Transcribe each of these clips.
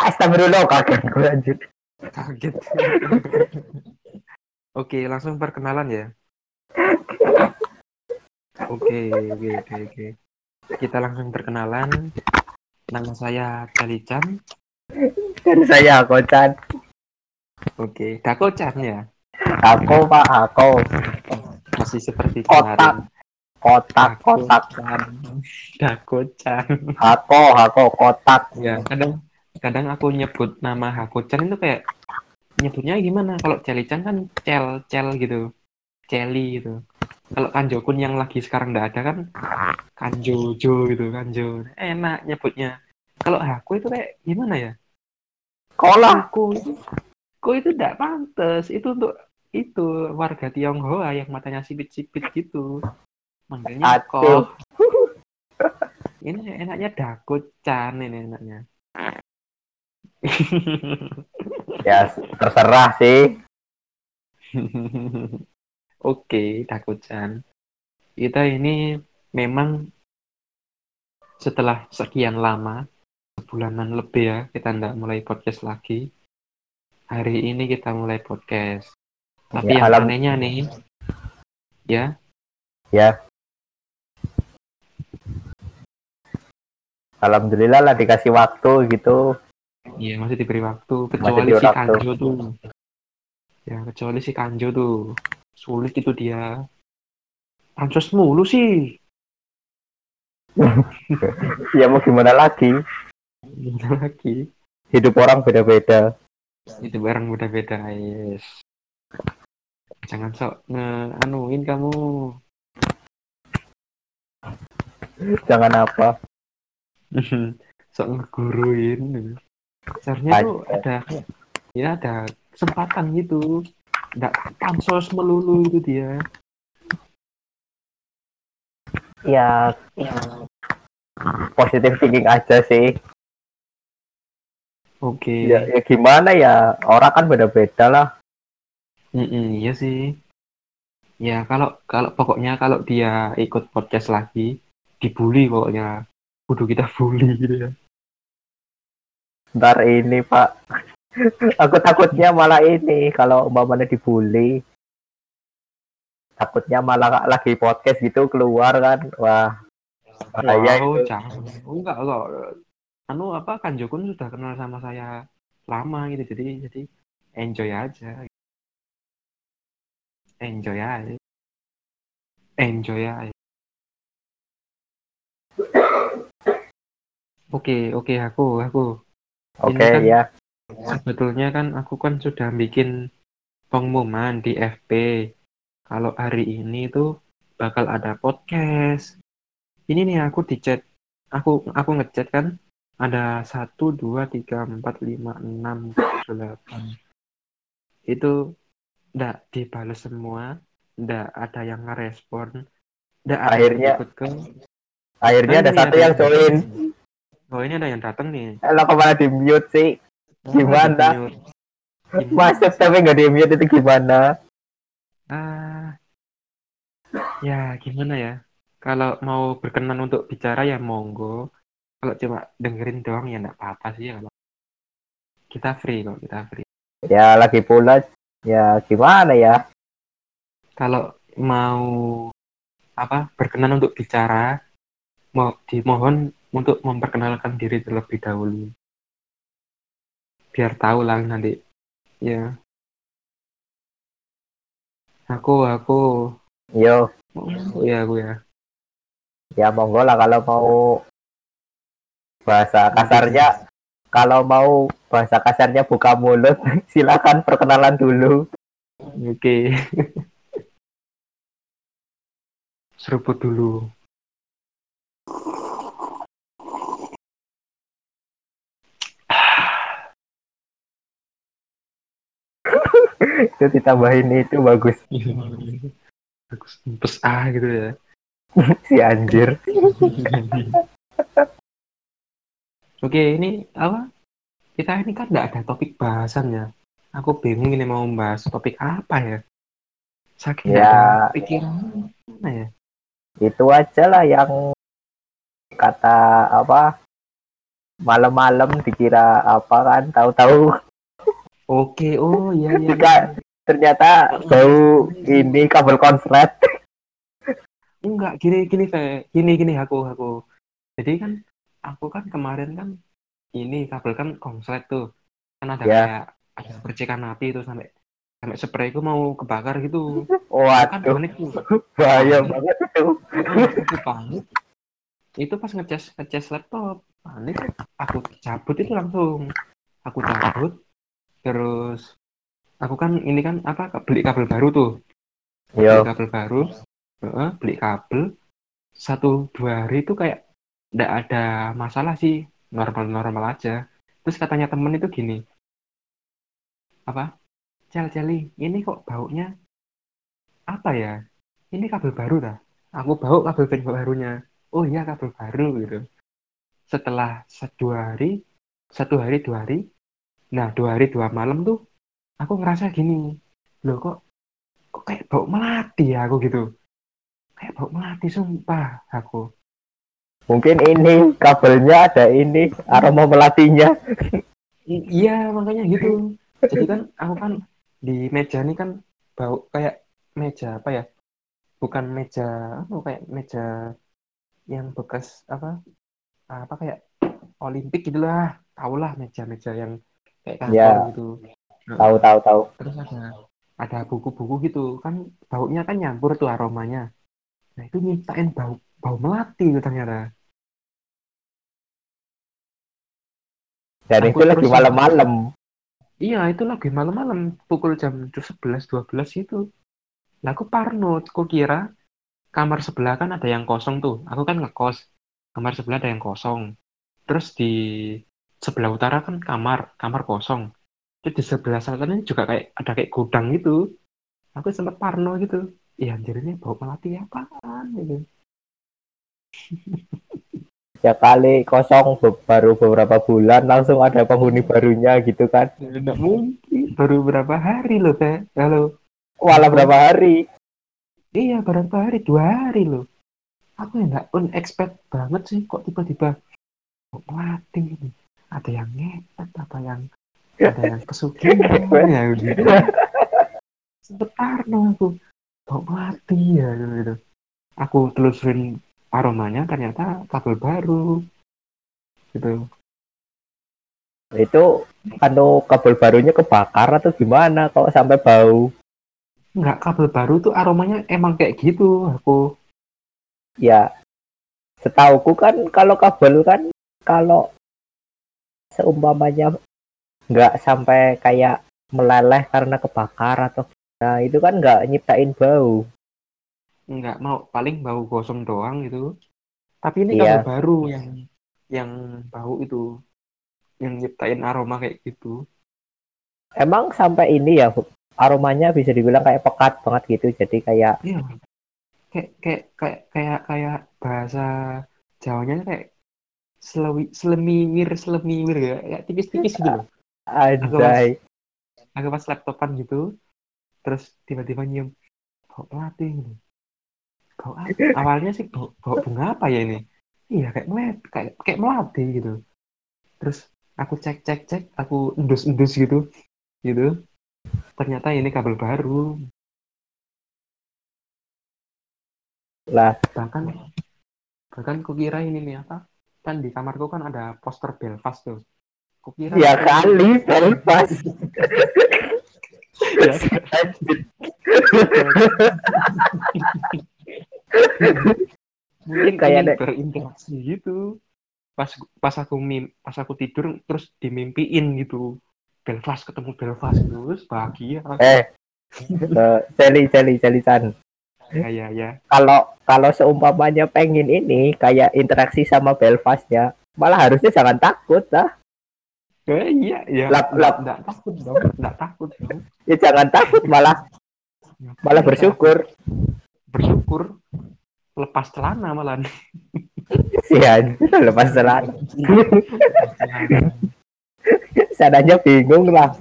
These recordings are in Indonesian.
Astagfirullah kaget gue anjir. Kaget. Oke, langsung perkenalan ya. Oke, oke, oke, oke. Kita langsung perkenalan. Nama saya Chan. Dan saya Kocan. Oke, Chan ya. Aku Pak aku. Masih seperti Kotak. kemarin. Kotak kotak. Chan. Aku aku kotak. Ya, kadang kadang aku nyebut nama Chan itu kayak nyebutnya gimana? Kalau Chan kan cel cel gitu. Celi gitu. Kalau Kanjokun yang lagi sekarang nggak ada kan Kanjojo gitu, Kanjo. Enak nyebutnya. Kalau aku itu kayak gimana ya? Kolah. Aku itu aku itu tidak pantas. Itu untuk itu warga Tionghoa yang matanya sipit-sipit gitu. Manggilnya kok. Ini enaknya Dako-chan ini enaknya. Ya terserah sih. Oke, Dako-chan. Kita ini memang setelah sekian lama, sebulanan lebih ya, kita nggak mulai podcast lagi. Hari ini kita mulai podcast. Tapi Ya, yang alam- anehnya nih, ya, Ya. Alhamdulillah lah dikasih waktu gitu. Iya masih diberi waktu kecuali diberi si waktu. Kanjo tuh. Ya kecuali si Kanjo tuh sulit itu dia. Pansos mulu sih. Ya mau gimana lagi? Gimana lagi? Hidup orang beda-beda. Itu barang beda-beda yes. Jangan sok nge-anuin kamu. Jangan apa. sok ngeguruin. Seharusnya tuh Ada. ya ada kesempatan gitu. Nggak pansos melulu itu dia. Ya positif thinking aja sih. Oke. Ya, ya gimana ya? Orang kan beda-beda lah. Mm-mm, iya sih. Ya kalau kalau pokoknya kalau dia ikut podcast lagi dibully pokoknya. Kudu kita bully gitu ya. Ntar ini Pak. Aku takutnya malah ini kalau umpamanya dibully. Takutnya malah lagi podcast gitu keluar kan. Wah. Bahaya Wow, itu. jangan. Enggak kok. Anu apa Kanjokun sudah kenal sama saya lama gitu. Jadi jadi enjoy aja. Enjoy aja. Enjoy aja. Oke, oke aku aku Oke Ini kan- ya. Sebetulnya kan aku kan sudah bikin pengumuman di FP kalau hari ini tuh bakal ada podcast. Ini nih aku di chat, aku aku ngechat kan ada satu dua tiga empat lima enam delapan itu ndak dibales semua, ndak ada yang ngerespon, ndak ada Akhirnya- ikut ke. Akhirnya ada Kan ini satu yang join. Oh ini ada yang datang nih. Lo ke mana di mute sih? Gimana? Gimana? Masuk tapi nggak di mute itu gimana? Ah, ya gimana ya? Kalau mau berkenan untuk bicara ya monggo. Kalau cuma dengerin doang ya nggak apa-apa sih ya. Kita free kok, kita free. Ya lagi pula ya gimana ya? Kalau mau apa berkenan untuk bicara, mau dimohon untuk memperkenalkan diri terlebih dahulu. Biar tahu lah nanti. Ya. Aku, aku. Yo, Oh, ya, aku ya. ya monggo lah kalau mau bahasa kasarnya kalau mau bahasa kasarnya buka mulut silakan perkenalan dulu Oke. Seruput dulu. Itu ditambahin itu bagus Bagus. Pes ah gitu ya. si anjir Oke, ini apa? Kita ini kan nggak ada topik bahasan ya. Aku bingung ini mau membahas topik apa ya. Saking nggak Ya. pikiran mana ya. itu aja lah yang kata apa malam-malam dikira apa kan tahu-tahu Oke, oh iya iya. Ternyata bau ini kabel konslet Enggak, gini gini Fe. Gini gini aku aku. Jadi kan aku kan kemarin kan ini kabel kan konslet tuh. Kan ada Ya. kayak ada percikan api itu sampai sampai sprayku mau kebakar gitu. Kan waduh tuh. bahaya banget itu Aku panik. Itu pas ngecas ngecas laptop. Panik. Aku cabut itu langsung. Aku cabut. Terus aku kan ini kan apa beli kabel baru tuh. beli yo kabel baru Heeh, beli kabel. Satu dua hari itu kayak nggak ada masalah sih normal-normal aja. Terus katanya temen itu gini apa Cel Celi ini kok baunya apa ya? Ini kabel baru dah aku bau kabel fan barunya. Oh iya kabel baru gitu. Setelah se- dua hari satu hari dua hari nah dua hari dua malam tuh aku ngerasa gini loh kok kok kayak bau melati ya aku gitu? Kayak bau melati sumpah aku. Mungkin ini kabelnya ada ini aroma melatinya. I- iya makanya gitu. Jadi kan aku kan di meja ini kan bau kayak meja apa ya? Bukan meja apa kayak meja yang bekas apa? Apa kayak olimpik gitulah tahulah meja-meja yang kayak kantor Ya. gitu tahu tahu tahu. Terus ada ada buku-buku gitu. Kan baunya kan nyampur tuh aromanya. Nah itu nyiptain bau bau melati itu ternyata. Dan Aku itu lagi malam-malam. Iya itu lagi malam-malam. Pukul jam 11 12 itu. Lah aku parno. Aku kira kamar sebelah kan ada yang kosong tuh? Aku kan ngekos. Kamar sebelah ada yang kosong. Terus di sebelah utara kan kamar kamar kosong terus di sebelah selatan juga kayak ada kayak gudang gitu. Aku sempat parno gitu. Iya anjir ini bau melati apaan gitu ya kali kosong baru beberapa bulan langsung ada penghuni barunya gitu kan. Nggak mungkin. Baru berapa hari loh teh halo? Walau berapa hari? Iya berapa hari? Dua hari loh. Aku ya nggak unexpected banget sih kok tiba-tiba kok melati ini. Ada yang ngepet apa yang ada yang pesugihan ya gitu. Sempet parno aku kok melati ya gitu. Aku telusurin aromanya ternyata kabel baru gitu. Itu anu kabel barunya kebakar atau gimana? Kok sampai bau? Nggak kabel baru tuh aromanya emang kayak gitu aku. Ya setauku kan kalau kabel kan kalau seumpamanya nggak sampai kayak meleleh karena kebakar atau nah itu kan nggak nyiptain bau. Nggak mau paling bau gosong doang gitu. Tapi ini Iya. kabel baru yang yang bau itu yang nyiptain aroma kayak gitu. Emang sampai ini ya aromanya bisa dibilang kayak pekat banget gitu jadi kayak iya. Kayak kayak kayak kayak kayak bahasa Jawanya kayak selewi selemimir selemimir ya kayak tipis-tipis gitu. Loh anjay. aku pas laptopan gitu terus tiba-tiba nyium bau melati gitu bau apa? awalnya sih bau, bau bunga apa ya ini? Iya kayak melet kayak kayak melati gitu. Terus aku cek cek cek aku endus endus gitu gitu. Ternyata ini kabel baru. Lah. Bahkan bahkan kukira ini nih apa? Kan di kamarku kan ada poster Belfast tuh kukira ya kali Belfast Ya, mungkin Kayak ada- berinteraksi gitu. Pas pas aku mim pas aku tidur terus dimimpiin gitu. Belfast ketemu Belfast terus bahagia. Eh eh, Celi Celi Celi Chan. Ya ya ya. Kalau kalau seumpamanya pengen ini kayak interaksi sama Belfast ya malah harusnya jangan takut lah Eh, iya iya. Lap- lap. nggak takut dong nggak takut dong. Ya jangan takut malah malah bersyukur. bersyukur. Lepas celana malah. Ya lepas celana. Sananya bingung lah.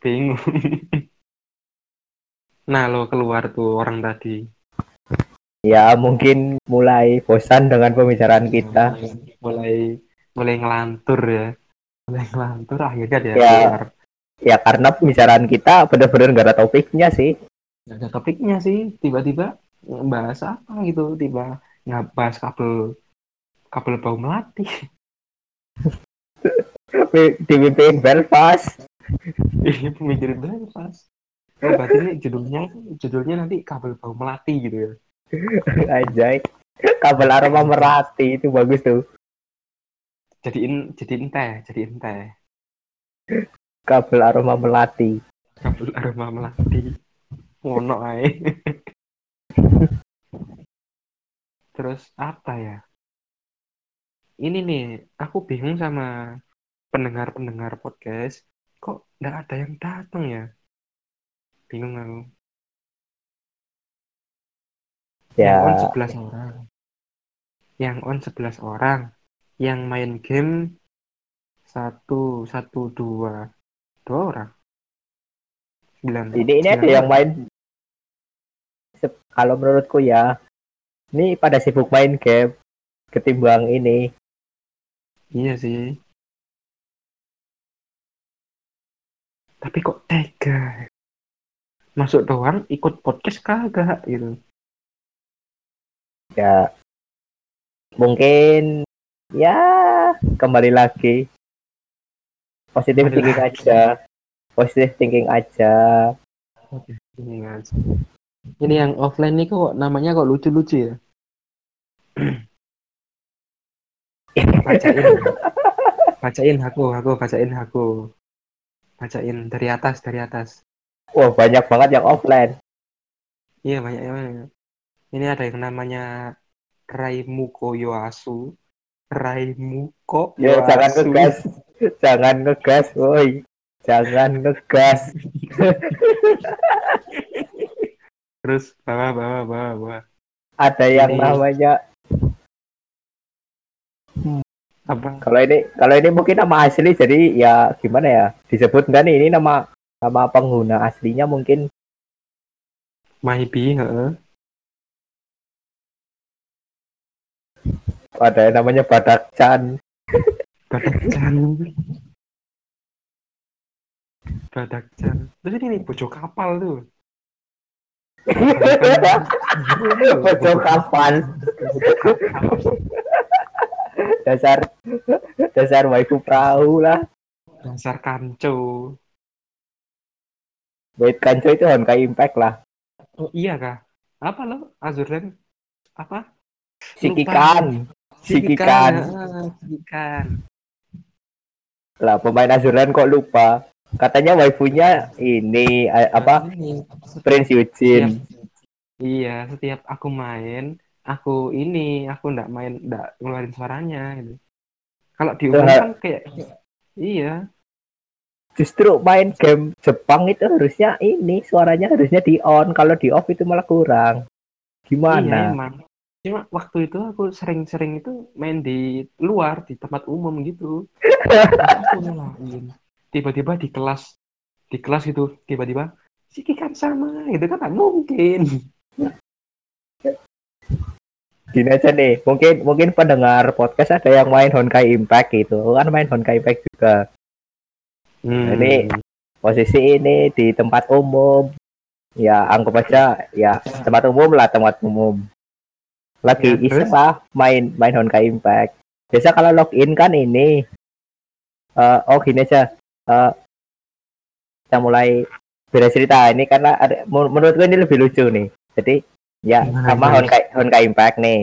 Bingung. Nah lo keluar tuh orang tadi. Ya mungkin mulai bosan dengan pembicaraan kita. Mulai mulai ngelantur ya mulai ngelantur akhirnya dia Ya. keluar Ya karena pembicaraan kita bener-bener nggak ada topiknya sih. nggak ada topiknya sih tiba-tiba bahas apa gitu tiba nggak bahas kabel kabel bau melati Dipimpin Belfast. Iya, pemikirin Belfast oh berarti ini judulnya judulnya nanti kabel bau melati gitu ya Anjay. Kabel aroma merati itu bagus tuh. Jadiin jadiin teh jadiin teh. Kabel aroma melati. kabel aroma melati. Ngono ae. Terus apa ya? Ini nih aku bingung sama pendengar-pendengar podcast kok nggak ada yang datang ya? Bingung aku. Yang on Ya, 11 orang. Yang on 11 orang yang main game satu satu dua dua orang sembilan ini ini ada yang main. Kalau menurutku ya, ini pada sibuk main game ketimbang ini. Iya sih. Tapi kok tega? Masuk doang ikut podcast kagak gitu. Ya, mungkin ya kembali lagi positif thinking aja. Positif thinking aja. Ini aja. Ini yang offline nih kok namanya kok lucu-lucu ya. Bacain. Bacain aku, aku bacain aku. Bacain dari atas, dari atas. Wah, banyak banget yang offline. Iya banyak banyak. Ini ada yang namanya Raimuko Yoasu. Raimuko Ya, jangan ngegas. Jangan ngegas, woi. Jangan ngegas. Terus bawah bawah bawah bawah. Ada yang Ini- namanya Apa? kalau ini kalau ini mungkin nama asli jadi ya gimana ya disebut nih ini nama nama pengguna aslinya mungkin Maybe, heeh. Ada yang namanya Badak Chan Badakcan. Badakcan. Terus ini nih bojok kapal tuh. Bojok kapal dasar dasar waifu perahu lah Dasar kanco. Wait kanco itu Honkai Impact lah Oh iya kah? Apa lo? Azurlen? Apa? Sikikan Sikikan Sikikan. lah pemain Azuran kok lupa. Katanya waifunya ini eh, apa? Ini. Prince Eugene. Iya, setiap aku main, aku ini, aku ndak main, ndak ngeluarin suaranya gitu. Kalau diumumkan kayak, iya, justru main game Jepang itu harusnya ini suaranya harusnya di on kalau di off itu malah kurang. Iya gimana emang. Cuma waktu itu aku sering-sering itu main di luar, di tempat umum gitu. Aku nyalain. Tiba-tiba di kelas, di kelas itu, tiba-tiba, Siki kan sama, gitu kan nggak mungkin. gini aja nih mungkin mungkin pendengar podcast ada yang main Honkai Impact gitu kan main Honkai Impact juga Hmm. Ini- posisi ini di tempat umum ya anggap aja ya tempat umum lah tempat umum lagi Ya, iseng lah main main Honkai Impact. Biasa kalau login kan ini eh oh gini aja eh kita mulai beda cerita. Ini karena ada, men- menurutku ini lebih lucu nih. Jadi ya Gimana, sama? Honkai Honkai Impact nih.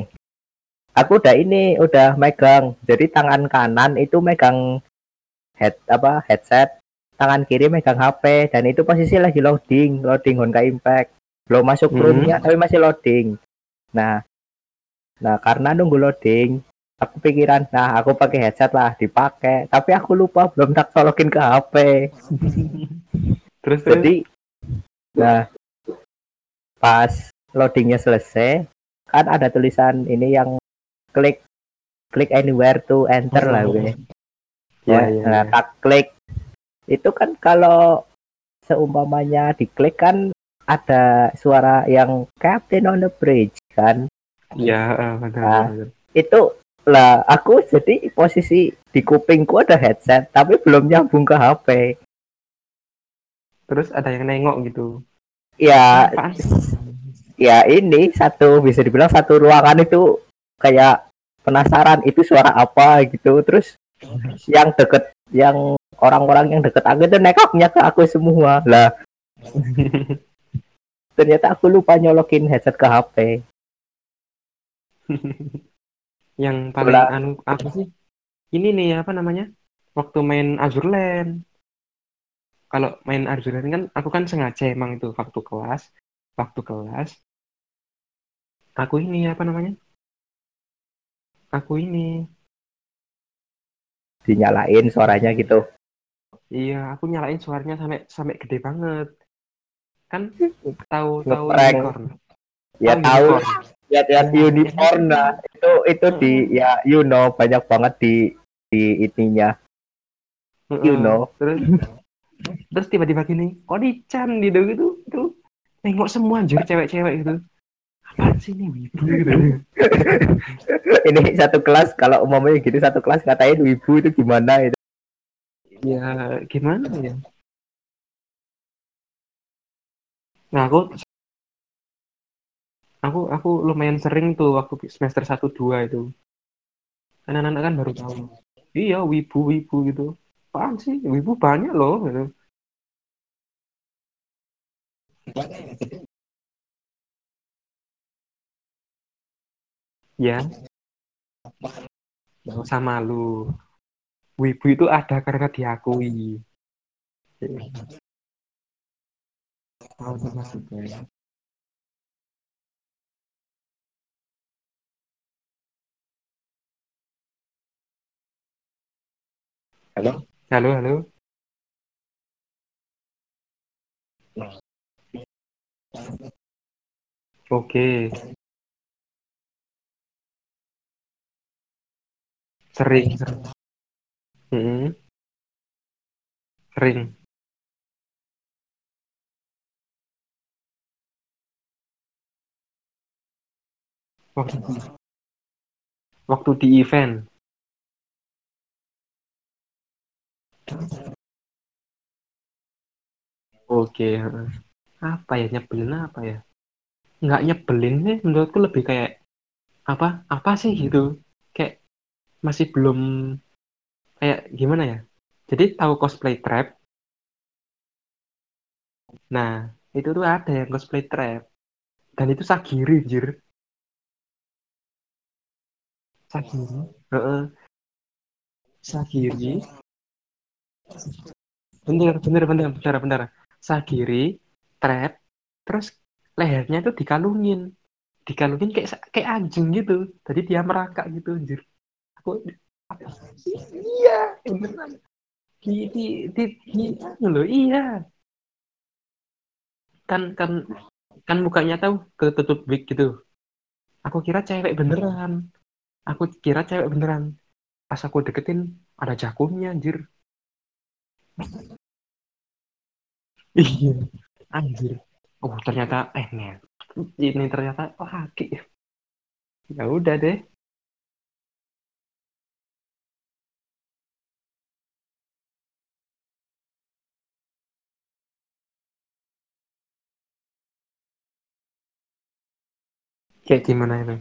Aku udah ini udah megang. Jadi tangan kanan itu megang head apa headset. Tangan kiri megang HP dan itu posisi lagi loading loading Honkai Impact. Belum masuk Hmm. roomnya tapi masih loading. Nah nah karena nunggu loading aku pikiran nah aku pakai headset lah dipakai. Tapi aku lupa belum tak login ke HP Terus, terus, jadi nah pas loadingnya selesai kan ada tulisan ini yang klik klik anywhere to enter lah Oh. gue ya, ya, nah, ya. tak klik. Itu kan kalau seumpamanya diklik kan ada suara yang Captain on the Bridge kan Ya, eh, benar, Ah. benar. itu lah aku jadi posisi di kupingku ada headset tapi belum nyambung ke HP terus ada yang nengok gitu ya sih? ya ini satu bisa dibilang satu ruangan itu kayak penasaran itu suara apa gitu terus yang deket yang orang-orang yang deket aku itu nekoknya ke aku semua lah ternyata aku lupa nyolokin headset ke HP yang paling Bola. anu apa sih? Ini nih apa namanya? Waktu main Azure Land. Kalau main Azure Land kan aku kan sengaja emang itu waktu kelas waktu kelas. Aku ini apa namanya? Aku ini. Dinyalain suaranya gitu. Iya aku nyalain suaranya sampai sampai gede banget. Kan tahu tahu Ngeprank. unicorn. Ya Tahu tahu. unicorn? Lihat-lihat unicorn nah itu itu di ya you know banyak banget di di ininya. You Heeh. know. Terus terus tiba-tiba gini kok Chan gitu gitu itu? Nengok semua anjir cewek-cewek gitu. Apaan sih ini wibu? Gitu ini satu kelas kalau umumnya gitu satu kelas ngatain wibu itu gimana itu. Ya gimana ya? Nah aku aku aku lumayan sering tuh waktu semester 1 2 itu. Kan anak-anak kan baru tahu. Iya wibu wibu gitu. Apaan sih? Wibu banyak loh gitu. Ya. Gak usah malu wibu itu ada karena diakui. Tahu tuh maksudnya. Halo? Halo halo. Oke. Sering sering. Mm-mm. sering. Waktu waktu di event oke apa ya nyebelin apa ya? Nggak nyebelin sih menurutku lebih kayak apa apa sih gitu? Kayak masih belum kayak gimana ya? Jadi tahu cosplay trap? Nah itu tuh ada yang cosplay trap. Dan itu Sagiri anjir. Sagiri heeh. Sagiri bener bener bener bener bener Sagiri trap terus lehernya tuh dikalungin. Dikalungin kayak kayak anjing gitu. Jadi dia merangkak gitu anjir. Aku iya beneran di di di, di anu loh iya. Kan kan kan mukanya tahu ketutup wig gitu. Aku kira cewek beneran. Aku kira cewek beneran. Pas aku deketin ada jakumnya anjir iya. Anjir. Oh ternyata eh net ini ternyata laki. Ya udah deh. Kayak gimana itu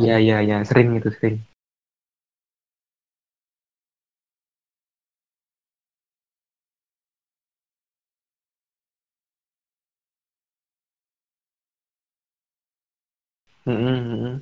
Iya iya iya sering itu sering Mm-mm, mm-mm.